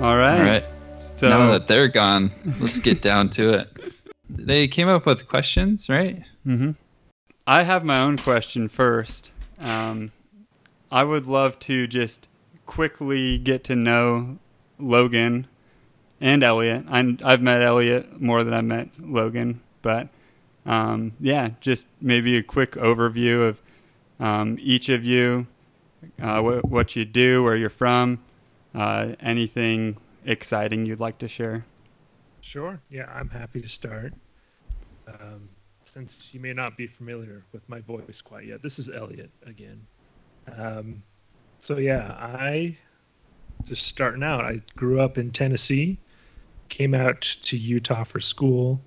All right. All right. So now that they're gone, let's get down to it. They came up with questions, right? Mm-hmm. I have my own question first. Um, I would love to just quickly get to know Logan and Elliot. i I've met Elliot more than I've met Logan, but um, yeah, just maybe a quick overview of um, each of you, uh, what, what you do, where you're from, uh, anything exciting you'd like to share. Sure. Yeah, I'm happy to start. Um, since you may not be familiar with my voice quite yet, this is Elliot again. Um, so yeah, I just starting out. I grew up in Tennessee, came out to Utah for school,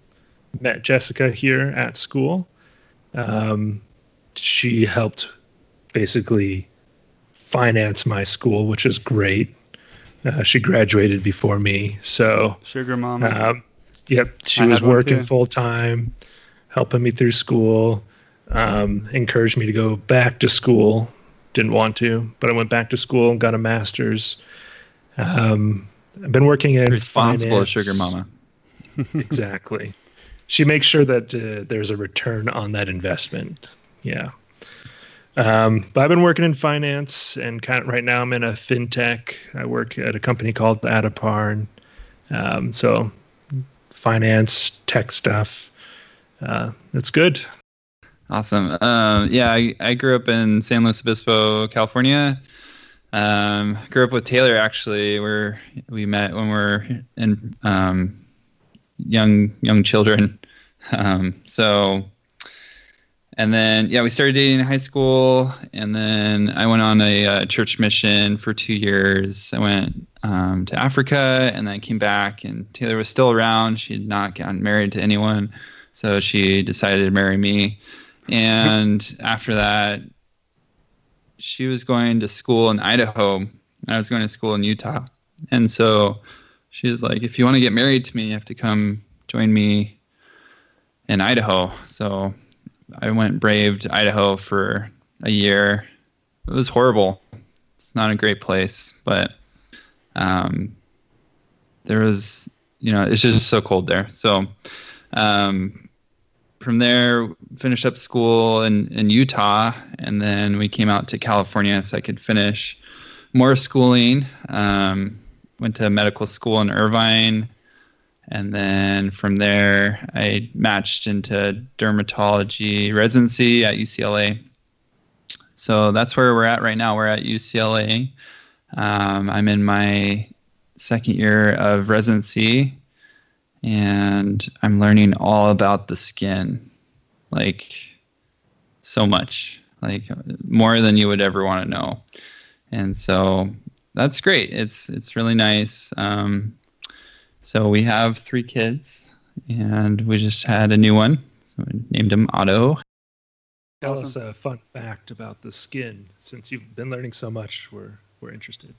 met Jessica here at school. Um, she helped basically finance my school, which is great. Uh, she graduated before me, so Sugar Mama. um, yep, she I was working full time, helping me through school. Um, encouraged me to go back to school. Didn't want to, but I went back to school and got a master's. Um, I've been working in Responsible finance. sugar mama. exactly. She makes sure that uh, there's a return on that investment. Yeah. Um, but I've been working in finance, and kind of right now I'm in a fintech. I work at a company called Addepar. Um, so finance, tech stuff. Uh, that's good. Awesome. Um, yeah, I, I grew up in San Luis Obispo, California. Um, grew up with Taylor actually. Where we met when we were in um, young young children. Um, so, and then yeah, we started dating in high school, and then I went on a uh, church mission for two years. I went um, to Africa, and then I came back, and Taylor was still around. She had not gotten married to anyone, so she decided to marry me. And after that, she was going to school in Idaho. I was going to school in Utah. And so she was like, if you want to get married to me, you have to come join me in Idaho. So I went braved Idaho for a year. It was horrible. It's not a great place, but um, there was, you know, it's just so cold there. So um, from there, finished up school in, in Utah, and then we came out to California so I could finish more schooling. Um, went to medical school in Irvine, and then from there, I matched into dermatology residency at UCLA. So that's where we're at right now. We're at UCLA. Um, I'm in my second year of residency and I'm learning all about the skin, like so much, like more than you would ever want to know. And so that's great. It's it's really nice. Um, so we have three kids, and we just had a new one. So we named him Otto. Tell Awesome. us a fun fact about the skin. Since you've been learning so much, we're we're interested.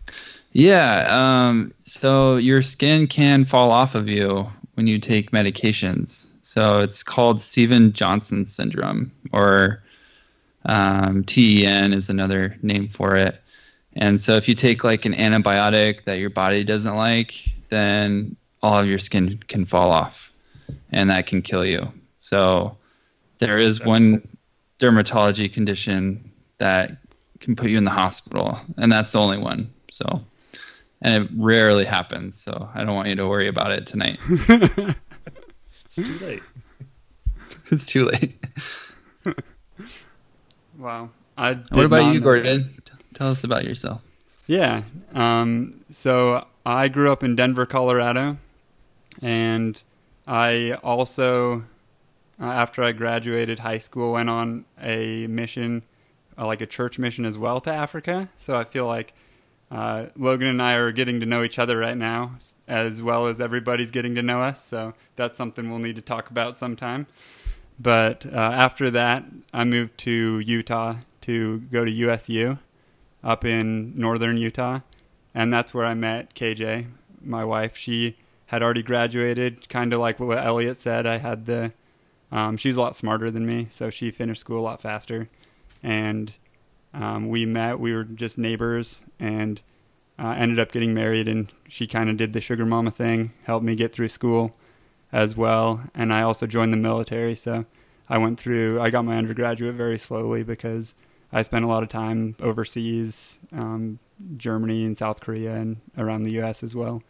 Yeah. Um, so your skin can fall off of you when you take medications. So it's called Steven Johnson syndrome, or um, TEN is another name for it. And so if you take like an antibiotic that your body doesn't like, then all of your skin can fall off, and that can kill you. So there is That's one dermatology condition that can put you in the hospital, and that's the only one. So, and it rarely happens. So I don't want you to worry about it tonight. It's too late. it's too late. wow. I what about you, Gordon? T- Tell us about yourself. Yeah. Um, so I grew up in Denver, Colorado, and I also, uh, after I graduated high school, went on a mission uh, like a church mission as well to Africa. So I feel like uh, Logan and I are getting to know each other right now, as well as everybody's getting to know us. So that's something we'll need to talk about sometime. But uh, after that, I moved to Utah to go to USU up in northern Utah. And that's where I met KJ, my wife. She had already graduated, kind of like what Elliot said. I had the, um, she's a lot smarter than me, so she finished school a lot faster. And um, we met, we were just neighbors, and uh, ended up getting married. And she kind of did the sugar mama thing, helped me get through school as well. And I also joined the military, so I went through, I got my undergraduate very slowly because I spent a lot of time overseas, um, Germany and South Korea and around the U.S. as well,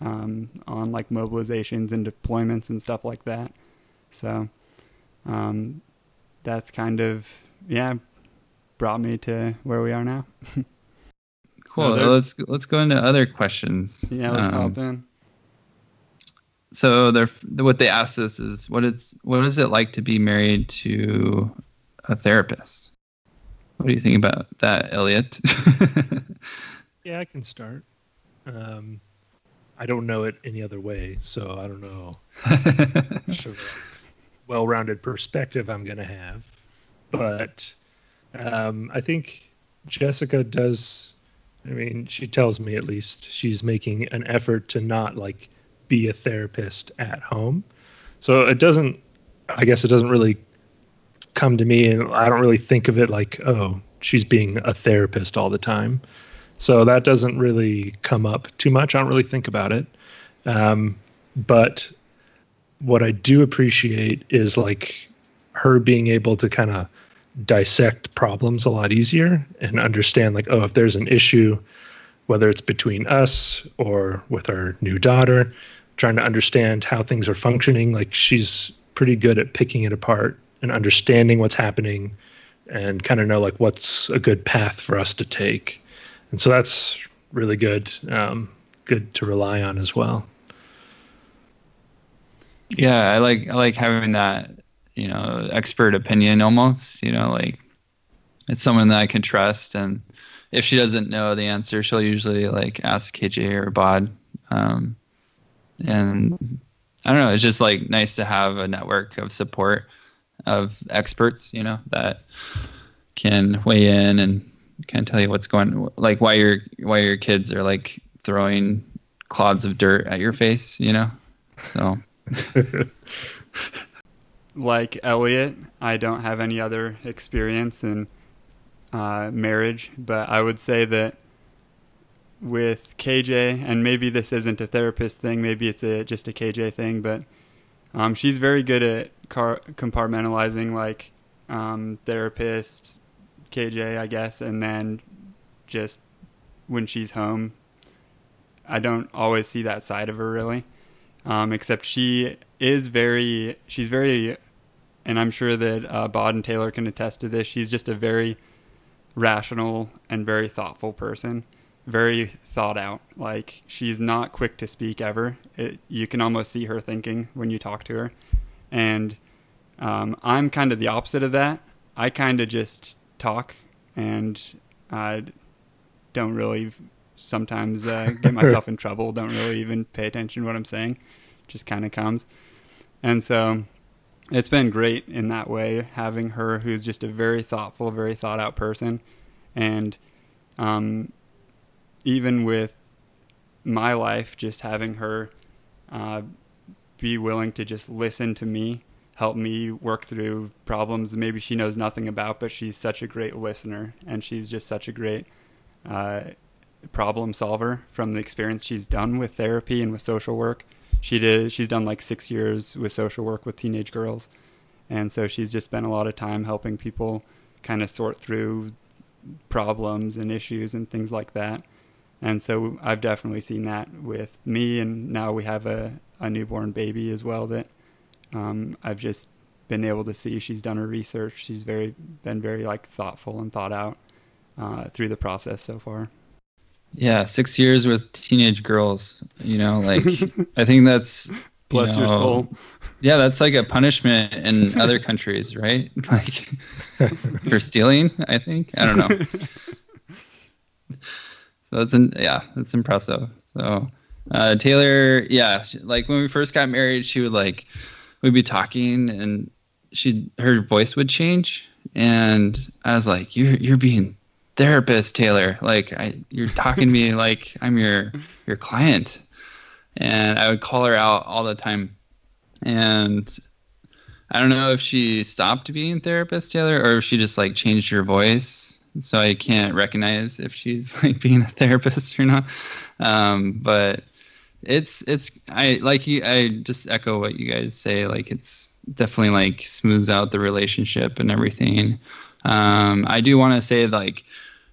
um, on like mobilizations and deployments and stuff like that. So um, that's kind of yeah brought me to where we are now. cool. So let's let's go into other questions. Yeah, let's hop um, in. So they're what they asked us is what it's what is it like to be married to a therapist? What do you think about that, Elliot? yeah, I can start. Um, I don't know it any other way, so I don't know. sure well-rounded perspective I'm going to have, but um, I think Jessica does. I mean, she tells me at least she's making an effort to not like be a therapist at home. So it doesn't. I guess it doesn't really come to me and I don't really think of it like, oh, she's being a therapist all the time. So that doesn't really come up too much. I don't really think about it. Um, but what I do appreciate is like her being able to kind of dissect problems a lot easier and understand like, oh, if there's an issue, whether it's between us or with our new daughter, trying to understand how things are functioning, like she's pretty good at picking it apart and understanding what's happening and kind of know like what's a good path for us to take. And so that's really good, um, good to rely on as well. Yeah, I like I like having that, you know, expert opinion almost. You know, like it's someone that I can trust, and if she doesn't know the answer, she'll usually like ask KJ or Bod. Um, and I don't know, it's just like nice to have a network of support of experts, you know, that can weigh in and of tell you what's going, like why your why your kids are like throwing clods of dirt at your face, you know. So, like Elliot, I don't have any other experience in uh, marriage, but I would say that with KJ, and maybe this isn't a therapist thing, maybe it's a just a KJ thing, but um, she's very good at car- compartmentalizing like um, therapists, KJ, I guess, and then just when she's home, I don't always see that side of her really. Um, except she is very, she's very, and I'm sure that uh, Bod and Taylor can attest to this. She's just a very rational and very thoughtful person, very thought out. Like she's not quick to speak ever. It, you can almost see her thinking when you talk to her, and um, I'm kind of the opposite of that. I kind of just talk and I don't really sometimes uh, get myself in trouble. Don't really even pay attention to what I'm saying. Just kind of comes. And so it's been great in that way, having her who's just a very thoughtful, very thought out person. And um, even with my life, just having her uh, be willing to just listen to me help me work through problems that maybe she knows nothing about, but she's such a great listener and she's just such a great uh, problem solver from the experience she's done with therapy and with social work. She did. She's done like six years with social work with teenage girls, and so she's just spent a lot of time helping people kind of sort through problems and issues and things like that. And so I've definitely seen that with me, and now we have a, a newborn baby as well that um, I've just been able to see she's done her research. She's very been very like thoughtful and thought out uh, through the process so far. Yeah, six years with teenage girls. You know, like I think that's Bless you your soul. Yeah, that's like a punishment in other countries, right? Like for stealing, I think. I don't know. so that's an, yeah, that's impressive. So uh, Taylor, yeah, she, like when we first got married, she would like we'd be talking and she her voice would change, and I was like, "You're you're being therapist, Taylor. Like I, you're talking to me like I'm your your client." And I would call her out all the time, and I don't know if she stopped being therapist, Taylor, or if she just like changed her voice. So I can't recognize if she's like being a therapist or not. Um, but it's it's I like you I just echo what you guys say. Like it's definitely like smooths out the relationship and everything. Um, I do want to say like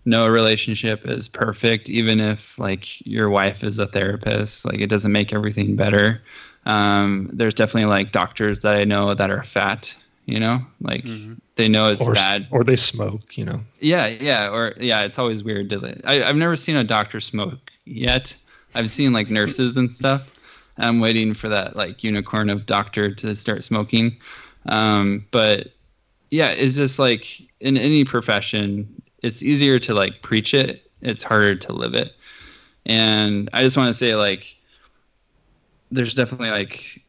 no relationship is perfect, even if like your wife is a therapist. Like it doesn't make everything better. Um, there's definitely like doctors that I know that are fat. You know, like Mm-hmm. they know it's or, bad. or they smoke, you know. Yeah, yeah, or yeah, it's always weird to. I, I've never seen a doctor smoke yet. I've seen like nurses and stuff. I'm waiting for that like unicorn of doctor to start smoking. Um, but yeah, it's just like in any profession, it's easier to like preach it. It's harder to live it. And I just want to say like, there's definitely like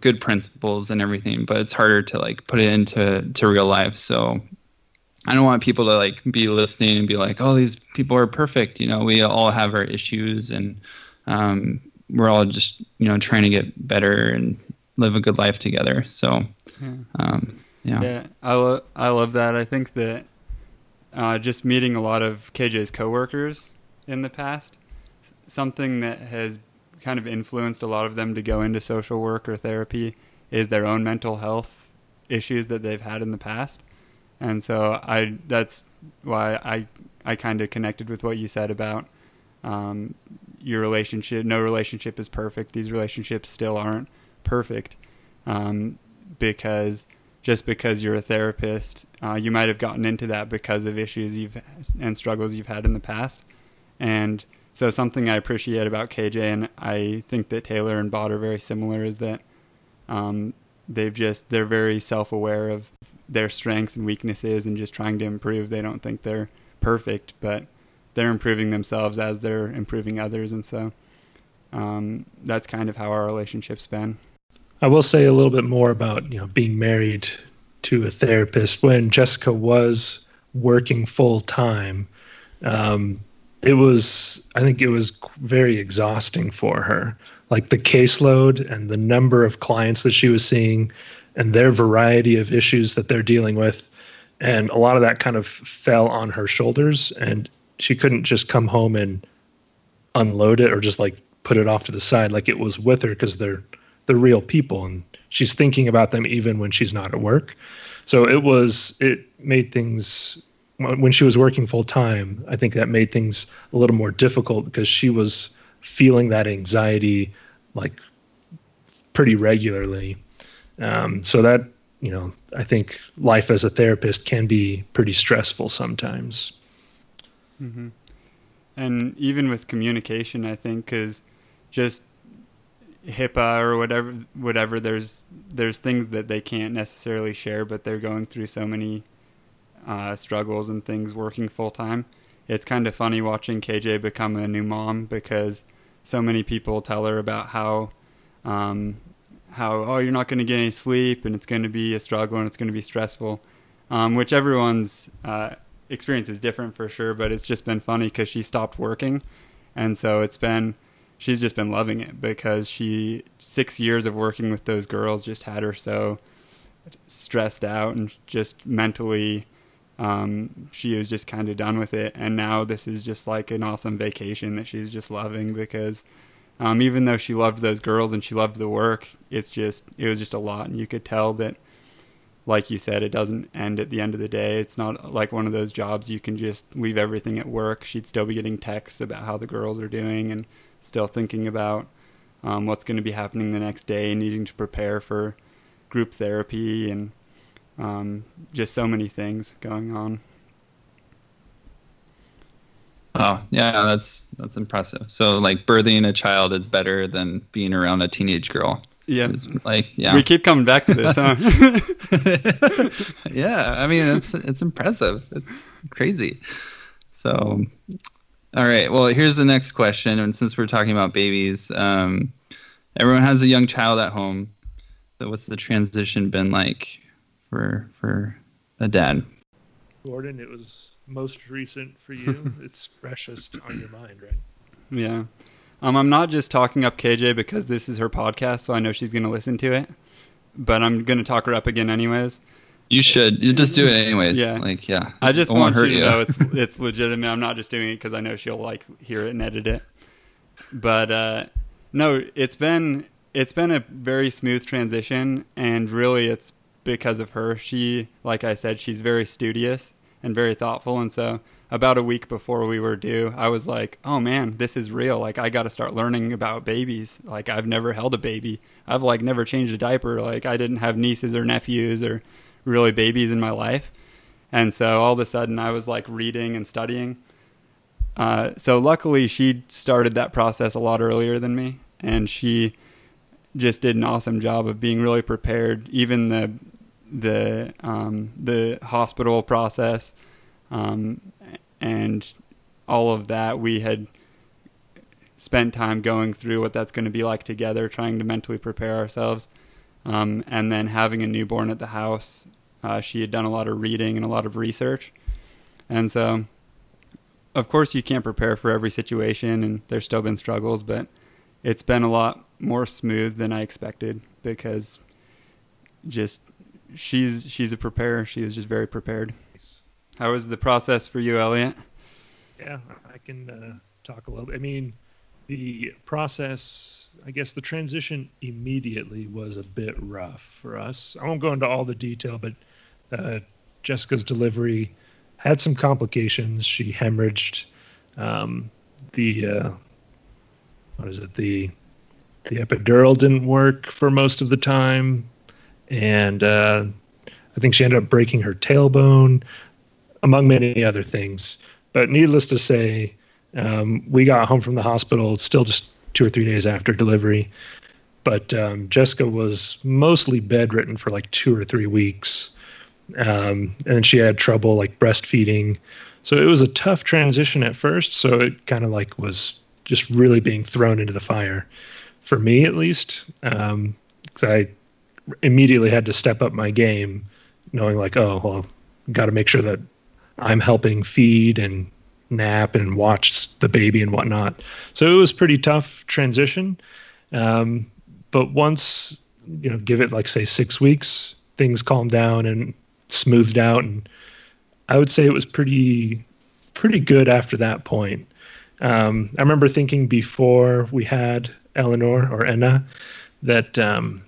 good principles and everything, but it's harder to like put it into to real life. So I don't want people to like be listening and be like, "Oh, these people are perfect." You know, we all have our issues, and um, we're all just you know trying to get better and live a good life together. So, Yeah. um, yeah. Yeah, I lo- I love that. I think that uh, just meeting a lot of KJ's coworkers in the past, something that has kind of influenced a lot of them to go into social work or therapy is their own mental health issues that they've had in the past. And so I that's why I I kind of connected with what you said about um, your relationship. No relationship is perfect. These relationships still aren't perfect um, because just because you're a therapist, uh, you might have gotten into that because of issues you've and struggles you've had in the past. And so something I appreciate about KJ and I think that Taylor and Bot are very similar is that um, they've just they're very self-aware of their strengths and weaknesses and just trying to improve. They don't think they're perfect, but they're improving themselves as they're improving others, and so um, that's kind of how our relationship's been. I will say a little bit more about you know being married to a therapist. When Jessica was working full time, um, it was I think it was very exhausting for her. Like the caseload and the number of clients that she was seeing, and their variety of issues that they're dealing with, and a lot of that kind of fell on her shoulders, and she couldn't just come home and unload it or just like put it off to the side. Like it was with her because they're they're real people and she's thinking about them even when she's not at work. So it was it made things when she was working full time i think that made things a little more difficult because she was feeling that anxiety like pretty regularly. Um, so that you know i think life as a therapist can be pretty stressful sometimes. Hmm And even with communication, I think because just HIPAA or whatever, whatever, there's there's things that they can't necessarily share, but they're going through so many uh, struggles and things working full time. It's kind of funny watching KJ become a new mom because so many people tell her about how um, how oh you're not going to get any sleep and it's going to be a struggle and it's going to be stressful, um, which everyone's uh, experience is different for sure. But it's just been funny because she stopped working, and so it's been she's just been loving it because she six years of working with those girls just had her so stressed out and just mentally um, she was just kind of done with it and now this is just like an awesome vacation that she's just loving because um, even though she loved those girls and she loved the work it's just it was just a lot and you could tell that like you said it doesn't end at the end of the day. It's not like one of those jobs you can just leave everything at work. She'd still be getting texts about how the girls are doing and still thinking about um, what's going to be happening the next day needing to prepare for group therapy and um, just so many things going on. Oh, yeah, that's that's impressive. So like birthing a child is better than being around a teenage girl. Yeah. It's like yeah. We keep coming back to this, huh? yeah, I mean it's it's impressive. It's crazy. So, all right. Well, here's the next question, and since we're talking about babies, um, everyone has a young child at home. So, what's the transition been like for for a dad? Gordon, it was most recent for you. it's freshest on your mind, right? yeah. Um, I'm not just talking up KJ because this is her podcast, so I know she's going to listen to it. But I'm going to talk her up again, anyways. You should. You just do it anyways. Yeah. Like yeah. I just It want won't hurt to you. know it's it's legitimate. I'm not just doing it because I know she'll like hear it and edit it. But uh, no, it's been it's been a very smooth transition, and really, it's because of her. She, like I said, she's very studious and very thoughtful, and so about a week before we were due, I was like, "Oh man, this is real! Like I got to start learning about babies. Like I've never held a baby. I've like never changed a diaper. Like I didn't have nieces or nephews or really babies in my life." And so all of a sudden, I was like reading and studying. Uh, so luckily, she started that process a lot earlier than me, and she just did an awesome job of being really prepared. Even the the um, the hospital process um, and all of that, we had spent time going through what that's going to be like together, trying to mentally prepare ourselves, um, and then having a newborn at the house. Uh, she had done a lot of reading and a lot of research, and so of course you can't prepare for every situation, and there's still been struggles, but it's been a lot more smooth than I expected because just she's she's a preparer. She was just very prepared. How was the process for you, Elliot? Yeah, I can uh, talk a little bit. I mean, the process, I guess the transition immediately was a bit rough for us. I won't go into all the detail, but uh, Jessica's delivery had some complications. She hemorrhaged. Um, the uh, what is it? The the epidural didn't work for most of the time, and uh, I think she ended up breaking her tailbone, among many other things. But needless to say, um, we got home from the hospital still just two or three days after delivery. But um, Jessica was mostly bedridden for like two or three weeks. Um, and she had trouble like breastfeeding. So it was a tough transition at first. So it kind of like was just really being thrown into the fire for me, at least. Um, I immediately had to step up my game, knowing like, oh, well, got to make sure that I'm helping feed and nap and watch the baby and whatnot. So it was pretty tough transition. Um, but once you know, give it like say six weeks, things calmed down and smoothed out, and I would say it was pretty pretty good after that point. Um, I remember thinking before we had Eleanor or Enna that um,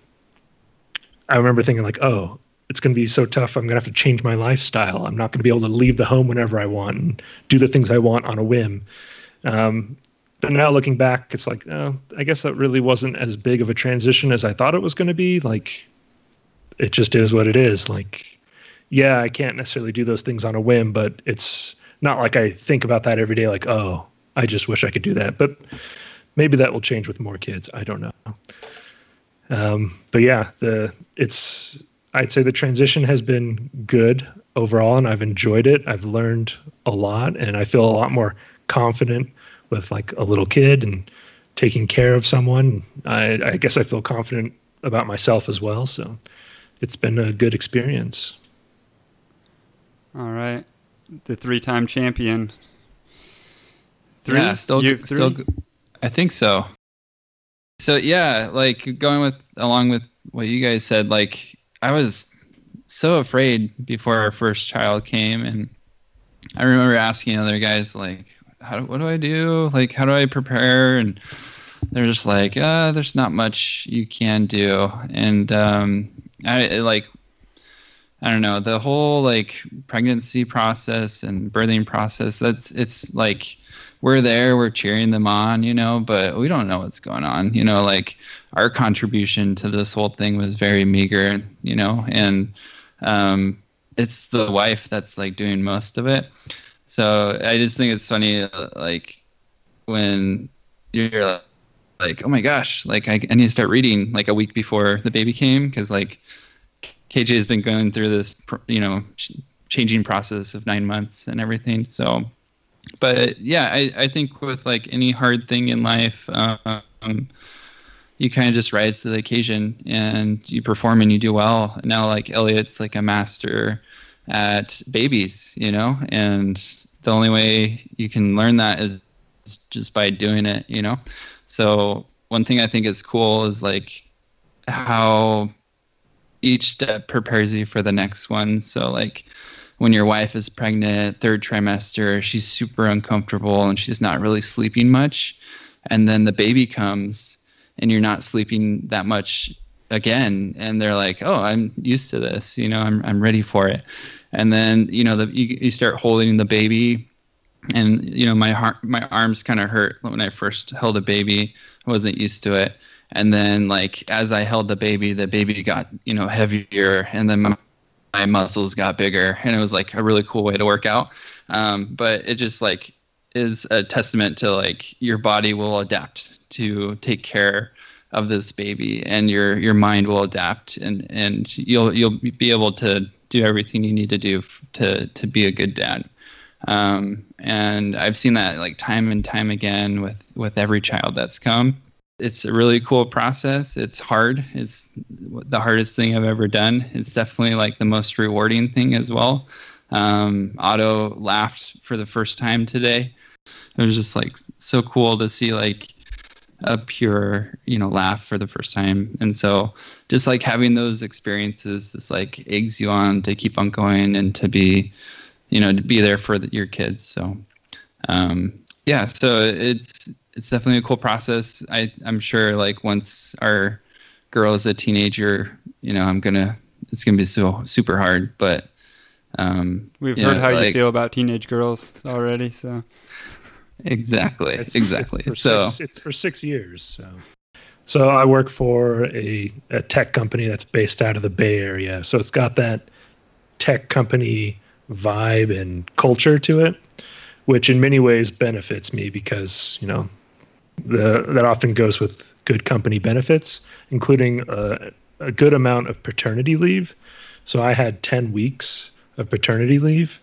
I remember thinking like, oh, it's going to be so tough. I'm going to have to change my lifestyle. I'm not going to be able to leave the home whenever I want and do the things I want on a whim. Um, but now looking back, it's like, oh, I guess that really wasn't as big of a transition as I thought it was going to be. Like, it just is what it is. Like, yeah, I can't necessarily do those things on a whim, but it's not like I think about that every day. Like, oh, I just wish I could do that. But maybe that will change with more kids. I don't know. Um, but yeah, the it's I'd say the transition has been good overall, and I've enjoyed it. I've learned a lot, and I feel a lot more confident with like a little kid and taking care of someone. I, I guess I feel confident about myself as well. So it's been a good experience. All right, the three-time champion. Three? Yeah, still, You have still. three? I think so. So yeah, like going with along with what you guys said, like I was so afraid before our first child came, and I remember asking other guys like, "How do, what do I do? Like, how do I prepare?" And they're just like, uh, "There's not much you can do," and um, I like. I don't know the whole like pregnancy process and birthing process. That's it's like we're there, we're cheering them on, you know, but we don't know what's going on. You know, like our contribution to this whole thing was very meager, you know, and um, it's the wife that's like doing most of it. So I just think it's funny, like when you're like, oh my gosh, like I, I need to start reading like a week before the baby came because like KJ has been going through this, you know, changing process of nine months and everything. So, but yeah, I, I think with like any hard thing in life, um, you kind of just rise to the occasion and you perform and you do well. Now, like Elliot's like a master at babies, you know, and the only way you can learn that is just by doing it, you know. So one thing I think is cool is like how each step prepares you for the next one. So like when your wife is pregnant, third trimester, she's super uncomfortable and she's not really sleeping much. And then the baby comes and you're not sleeping that much again. And they're like oh i'm used to this. You know i'm, I'm ready for it. And then you know the, you, you start holding the baby and you know my heart my arms kind of hurt when i first held a baby. I wasn't used to it. And then like as i held the baby the baby got you know heavier and then my, my muscles got bigger and it was like a really cool way to work out. Um, but it just like is a testament to like your body will adapt to take care of this baby and your your mind will adapt and and you'll you'll be able to do everything you need to do to to be a good dad. Um, and I've seen that like time and time again with with every child that's come it's a really cool process. It's hard. It's the hardest thing I've ever done. It's definitely like the most rewarding thing as well. Um, Otto laughed for the first time today. It was just like so cool to see like a pure you know laugh for the first time. And so just like having those experiences just like eggs you on to keep on going and to be you know to be there for the, your kids. So um yeah so it's it's definitely a cool process i i'm sure like once our girl is a teenager you know i'm gonna it's gonna be so super hard but um we've heard know, how like, you feel about teenage girls already so Exactly. It's, exactly. It's so six, it's for six years. So, so I work for a, a tech company that's based out of the Bay Area. So it's got that tech company vibe and culture to it, which in many ways benefits me because you know the that often goes with good company benefits, including a, a good amount of paternity leave. So I had ten weeks of paternity leave,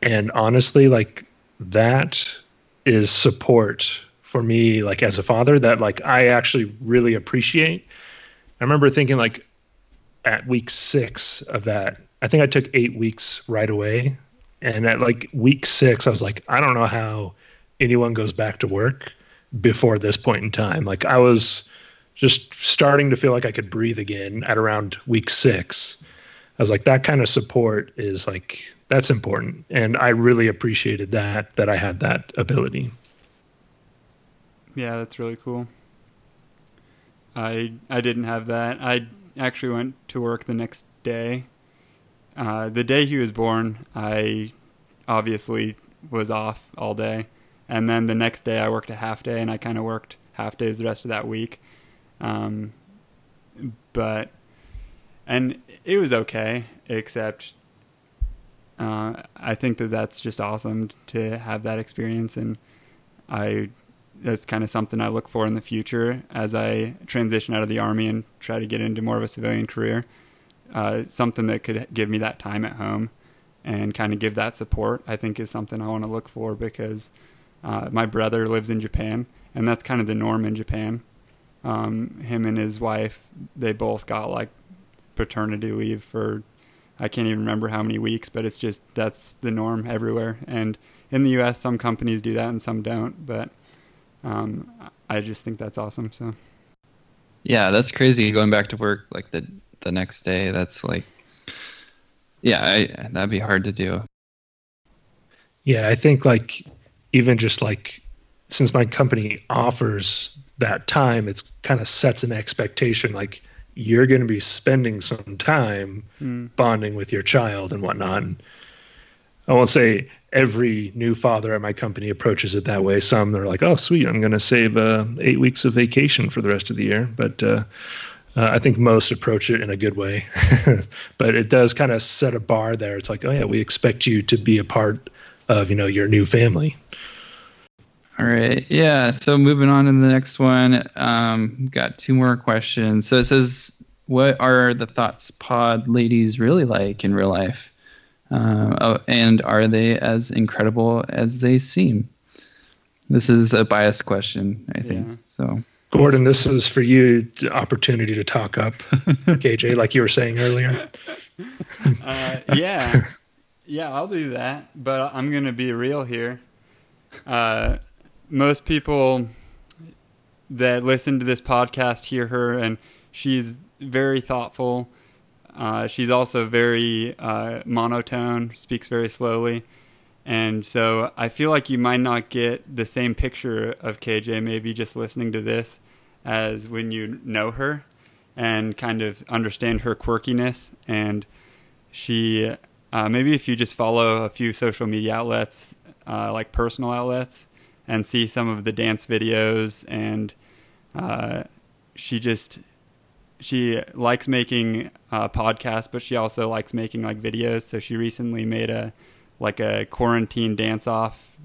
and honestly, like that is support for me like as a father that like I actually really appreciate. I remember thinking like at week 6 of that. I think I took 8 weeks right away and at like week 6 I was like I don't know how anyone goes back to work before this point in time. Like I was just starting to feel like I could breathe again at around week 6. I was like that kind of support is like that's important. And i really appreciated that that i had that ability. Yeah that's really cool. I i didn't have that. I actually went to work the next day. Uh, the day he was born i obviously was off all day and then the next day i worked a half day and i kind of worked half days the rest of that week um, but and it was okay except uh, I think that that's just awesome to have that experience, and I that's kind of something I look for in the future as I transition out of the army and try to get into more of a civilian career. Uh, something that could give me that time at home and kind of give that support, I think, is something I want to look for because uh, my brother lives in Japan, and that's kind of the norm in Japan. Um, him and his wife, they both got like paternity leave for I can't even remember how many weeks, but it's just that's the norm everywhere. And in the U.S., some companies do that and some don't. But um, I just think that's awesome. So yeah, that's crazy. Going back to work like the the next day, that's like yeah, I, that'd be hard to do. Yeah, I think like even just like since my company offers that time, it's kind of sets an expectation like you're going to be spending some time mm. bonding with your child and whatnot. And I won't say every new father at my company approaches it that way. Some they're like, "Oh, sweet, I'm going to save uh, eight weeks of vacation for the rest of the year." But uh, uh, I think most approach it in a good way. but it does kind of set a bar there. It's like, "Oh yeah, we expect you to be a part of you know your new family." All right. Yeah. So moving on to the next one. Um, got two more questions. So it says, "What are the thoughts pod ladies really like in real life? Uh, oh, and are they as incredible as they seem?" This is a biased question, I think. Yeah. So. Gordon, this is for you, the opportunity to talk up, KJ, like you were saying earlier. Uh, yeah, yeah, I'll do that, but I'm gonna be real here. Uh, most people that listen to this podcast hear her, and she's very thoughtful. Uh, she's also very uh, monotone, speaks very slowly. And so I feel like you might not get the same picture of KJ maybe just listening to this as when you know her and kind of understand her quirkiness. And she, uh, maybe if you just follow a few social media outlets, uh, like personal outlets, and see some of the dance videos and uh, she just she likes making uh, podcasts but she also likes making like videos. So she recently made a like a quarantine dance off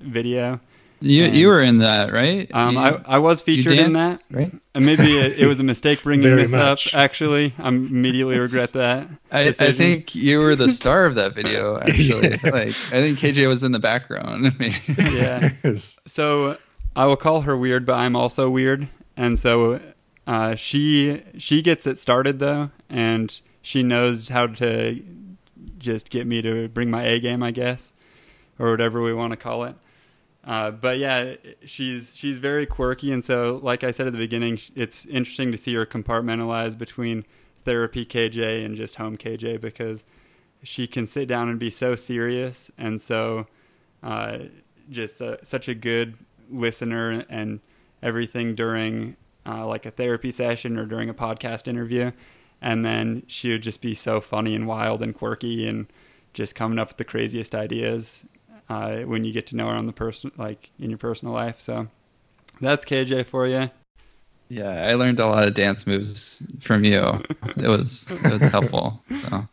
video you and, you were in that, right? Um, you, I I was featured in that, right? And maybe it, it was a mistake bringing this much. up. Actually, I immediately regret that. I, I think you were the star of that video. Actually, yeah. like I think KJ was in the background. yeah. So I will call her weird, but I'm also weird, and so uh, she she gets it started though, and she knows how to just get me to bring my A game, I guess, or whatever we want to call it. Uh, but yeah, she's she's very quirky, and so like I said at the beginning, it's interesting to see her compartmentalize between therapy KJ and just home KJ because she can sit down and be so serious and so uh, just such a good listener and everything during uh, like a therapy session or during a podcast interview, and then she would just be so funny and wild and quirky and just coming up with the craziest ideas uh, when you get to know her on the person, like in your personal life. So that's KJ for you. Yeah, I learned a lot of dance moves from you. it was it was helpful. So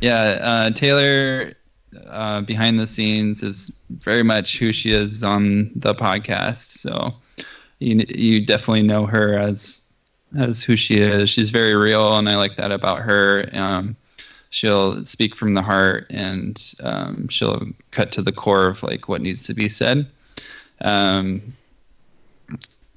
yeah, uh, Taylor uh, behind the scenes is very much who she is on the podcast. So you you definitely know her as as who she is. She's very real, and I like that about her. Um, she'll speak from the heart and um, she'll cut to the core of like what needs to be said. Um,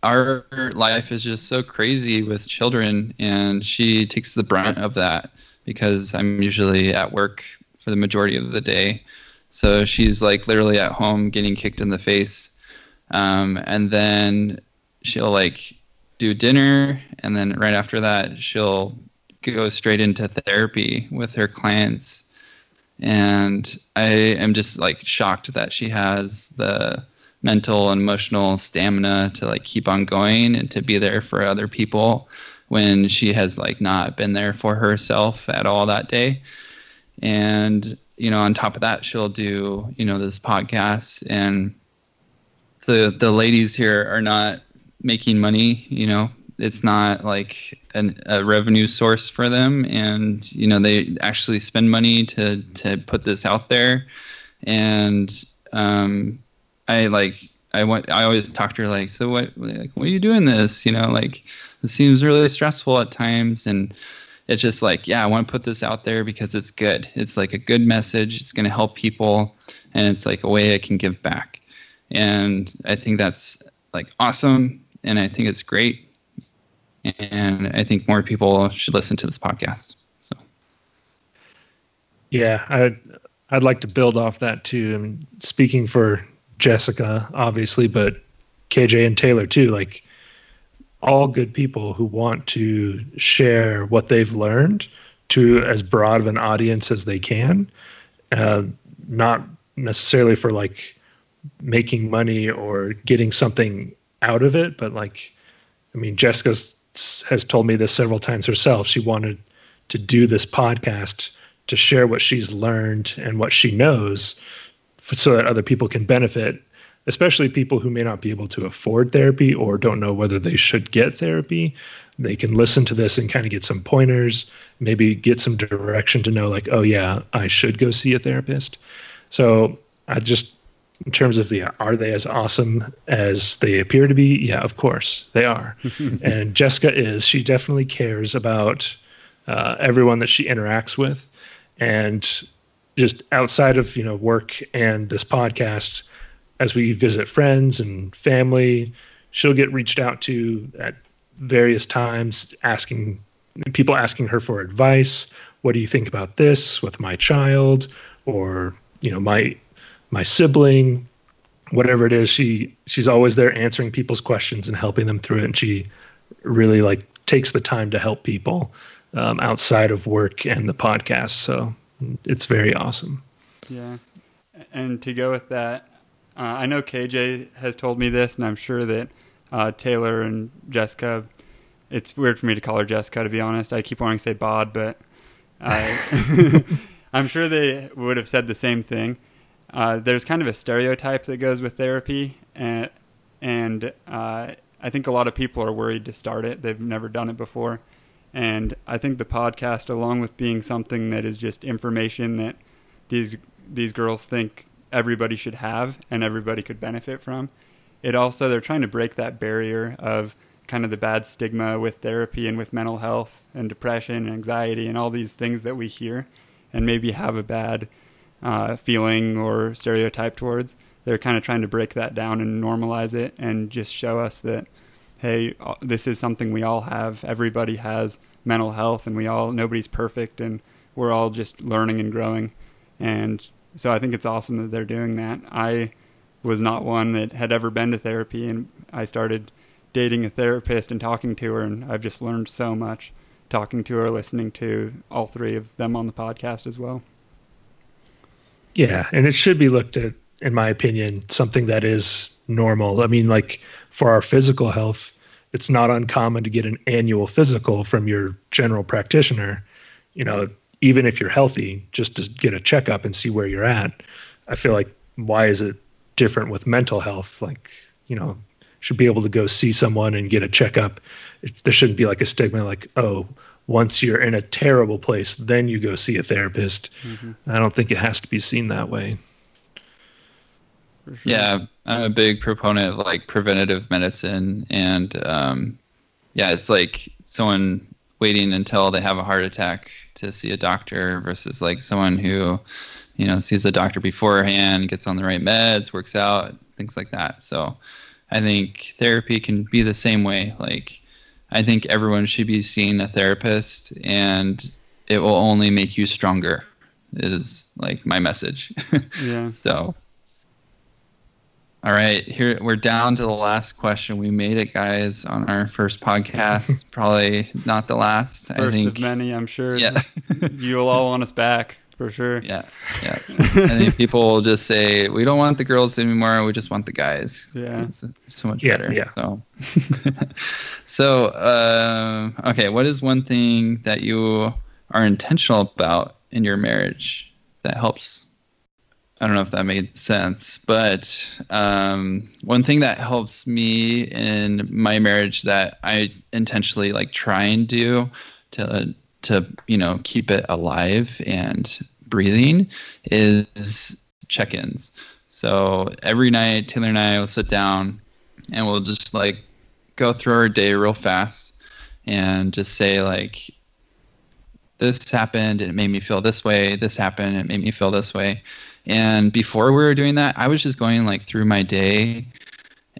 our life is just so crazy with children, and she takes the brunt of that because I'm usually at work for the majority of the day. So she's like literally at home getting kicked in the face. Um, and then she'll like do dinner, and then right after that, she'll go straight into therapy with her clients. And i am just like shocked that she has the mental and emotional stamina to like keep on going and to be there for other people when she has like not been there for herself at all that day. And you know on top of that she'll do you know this podcast and the the ladies here are not making money you know it's not like an, a revenue source for them. And you know they actually spend money to to put this out there. And um i like i want i always talk to her like so what like what are you doing this? You know like it seems really stressful at times. And it's just like yeah i want to put this out there because it's good. It's like a good message. It's going to help people. And it's like a way i can give back. And i think that's like awesome. And i think it's great and I think more people should listen to this podcast. So, yeah, I'd I'd like to build off that too. I mean, speaking for Jessica, obviously, but KJ and Taylor too. Like all good people who want to share what they've learned to as broad of an audience as they can, uh, not necessarily for like making money or getting something out of it, but like, I mean, Jessica's has told me this several times herself. She wanted to do this podcast to share what she's learned and what she knows so that other people can benefit, especially people who may not be able to afford therapy or don't know whether they should get therapy. They can listen to this and kind of get some pointers, maybe get some direction to know, like, oh, yeah, I should go see a therapist. So I just in terms of the are they as awesome as they appear to be? Yeah, of course they are. and Jessica is. She definitely cares about uh, everyone that she interacts with, and just outside of you know work and this podcast, as we visit friends and family, she'll get reached out to at various times, asking people asking her for advice. What do you think about this with my child, or you know my my sibling, whatever it is, she she's always there answering people's questions and helping them through it. And she really like takes the time to help people um, outside of work and the podcast. So it's very awesome. Yeah, and to go with that, uh, I know KJ has told me this, and I'm sure that uh, Taylor and Jessica. It's weird for me to call her Jessica, to be honest. I keep wanting to say Bod, but I, I'm sure they would have said the same thing uh, there's kind of a stereotype that goes with therapy, and and uh, I think a lot of people are worried to start it. They've never done it before, and I think the podcast, along with being something that is just information that these these girls think everybody should have and everybody could benefit from, it also they're trying to break that barrier of kind of the bad stigma with therapy and with mental health and depression and anxiety and all these things that we hear and maybe have a bad uh, feeling or stereotype towards. They're kind of trying to break that down and normalize it and just show us that, hey, uh, this is something we all have. Everybody has mental health and we all, nobody's perfect and we're all just learning and growing. And so I think it's awesome that they're doing that. I was not one that had ever been to therapy and I started dating a therapist and talking to her and I've just learned so much talking to her, listening to all three of them on the podcast as well. Yeah, and it should be looked at, in my opinion, something that is normal. I mean, like for our physical health, it's not uncommon to get an annual physical from your general practitioner. You know, even if you're healthy, just to get a checkup and see where you're at. I feel like why is it different with mental health? Like, you know, should be able to go see someone and get a checkup. It, there shouldn't be like a stigma like, oh, once you're in a terrible place, then you go see a therapist. Mm-hmm. I don't think it has to be seen that way. Sure. Yeah, I'm a big proponent of like preventative medicine, and um, yeah, it's like someone waiting until they have a heart attack to see a doctor versus like someone who, you know, sees a doctor beforehand, gets on the right meds, works out, things like that. So, I think therapy can be the same way. Like, I think everyone should be seeing a therapist, and it will only make you stronger. Is like my message. Yeah. so, all right, here we're down to the last question. We made it, guys, on our first podcast. Probably not the last. First I think. of many, I'm sure. Yeah. you'll all want us back for sure. Yeah, yeah. and think people will just say we don't want the girls anymore. We just want the guys. Yeah, it's so much yeah, better. Yeah. So, so uh, okay. What is one thing that you are intentional about in your marriage that helps? I don't know if that made sense, but um, one thing that helps me in my marriage that I intentionally like try and do to to you know keep it alive and breathing is check-ins. So every night, Taylor and I will sit down and we'll just like go through our day real fast and just say like, this happened and it made me feel this way. This happened and it made me feel this way. And before we were doing that, I was just going like through my day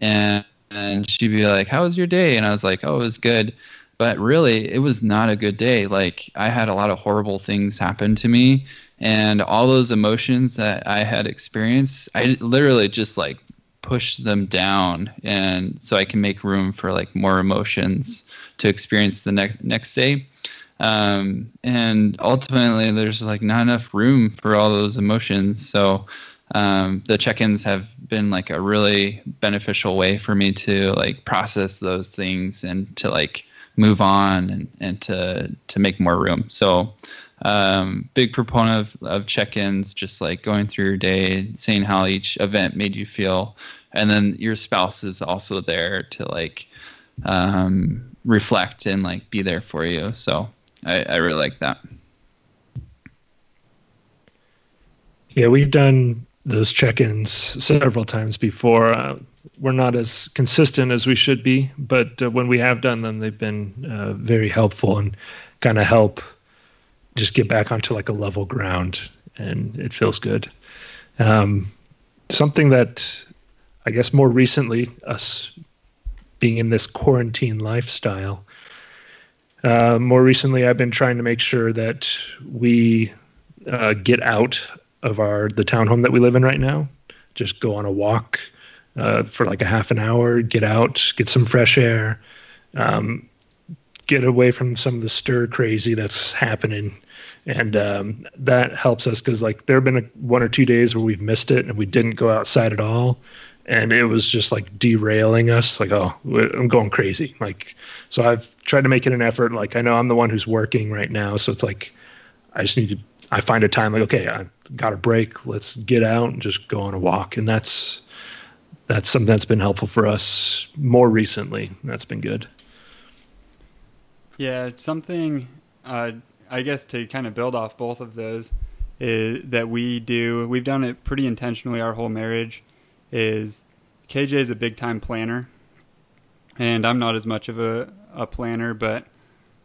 and and she'd be like, "How was your day?" And I was like, "Oh, it was good." But really it was not a good day. Like i had a lot of horrible things happen to me and all those emotions that i had experienced i literally just like push them down and so i can make room for like more emotions to experience the next next day. Um, and ultimately there's like not enough room for all those emotions. So um, the check-ins have been like a really beneficial way for me to like process those things and to like move on and, and to to make more room. So um, big proponent of, of check-ins, just like going through your day, saying how each event made you feel, and then your spouse is also there to like um, reflect and like be there for you. So I, I really like that. Yeah, we've done those check-ins several times before. Uh, we're not as consistent as we should be, but uh, when we have done them, they've been uh, very helpful and kind of help just get back onto like a level ground, and it feels good. Um, something that I guess more recently, us being in this quarantine lifestyle, uh, more recently, I've been trying to make sure that we uh, get out of our the townhome that we live in right now. Just go on a walk uh, for like a half an hour, get out, get some fresh air, um, get away from some of the stir crazy that's happening, and um, that helps us because like there have been a, one or two days where we've missed it and we didn't go outside at all. And it was just like derailing us. Like, oh, I'm going crazy. Like, so I've tried to make it an effort. Like, I know I'm the one who's working right now, so it's like I just need to I find a time like, okay, I got a break. Let's get out and just go on a walk. And that's that's something that's been helpful for us more recently. That's been good. Yeah, something uh, I guess to kind of build off both of those is that we do. We've done it pretty intentionally. Our whole marriage is KJ is a big time planner, and I'm not as much of a, a planner, but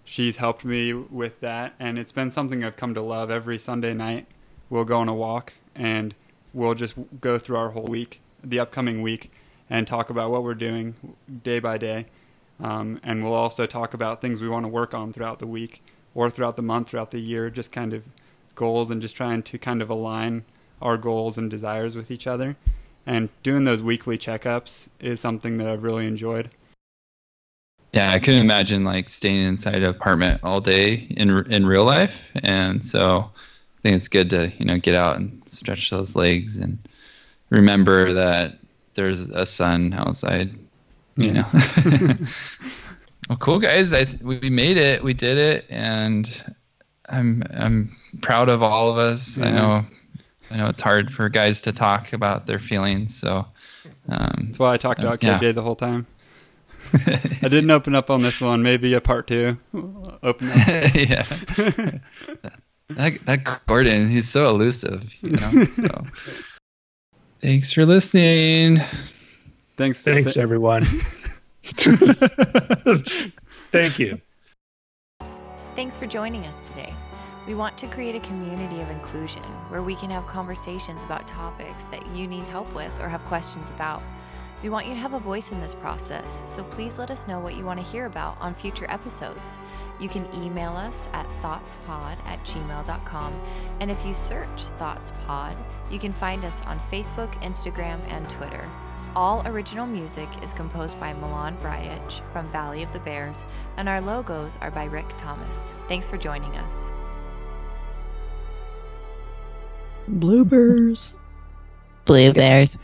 she's helped me with that and it's been something I've come to love every Sunday night we'll go on a walk and we'll just go through our whole week the upcoming week and talk about what we're doing day by day. Um, and we'll also talk about things we want to work on throughout the week or throughout the month throughout the year just kind of goals and just trying to kind of align our goals and desires with each other. And doing those weekly checkups is something that I've really enjoyed. Yeah, I couldn't imagine like staying inside an apartment all day in in real life, and so I think it's good to you know get out and stretch those legs and remember that there's a sun outside. You know. well, cool guys. I we made it. We did it, and I'm I'm proud of all of us. I know I know it's hard for guys to talk about their feelings, so. Um, That's why I talked about KJ yeah. the whole time. I didn't open up on this one. Maybe a part two. Open up. yeah. that, that Gordon, he's so elusive. You know. So. Thanks for listening. Thanks. Thanks, everyone. Thank you. Thanks for joining us today. We want to create a community of inclusion where we can have conversations about topics that you need help with or have questions about. We want you to have a voice in this process, so please let us know what you want to hear about on future episodes. You can email us at thoughtspod at gmail.com, and if you search ThoughtsPod, you can find us on Facebook, Instagram, and Twitter. All original music is composed by Milan Vrajich from Valley of the Bears, and our logos are by Rick Thomas. Thanks for joining us. Bloopers. Blue Bears.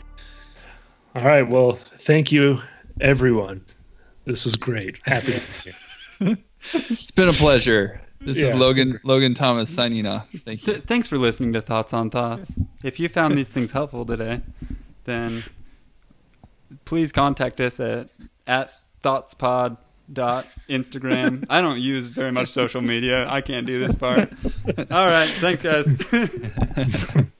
All right. Well, thank you, everyone. This was great. Happy. it's been a pleasure. This yeah. is Logan Logan Thomas signing off. Thank you. Th- thanks for listening to Thoughts on Thoughts. If you found these things helpful today, then please contact us at at thoughtspod dot Instagram. I don't use very much social media. I can't do this part. All right. Thanks, guys.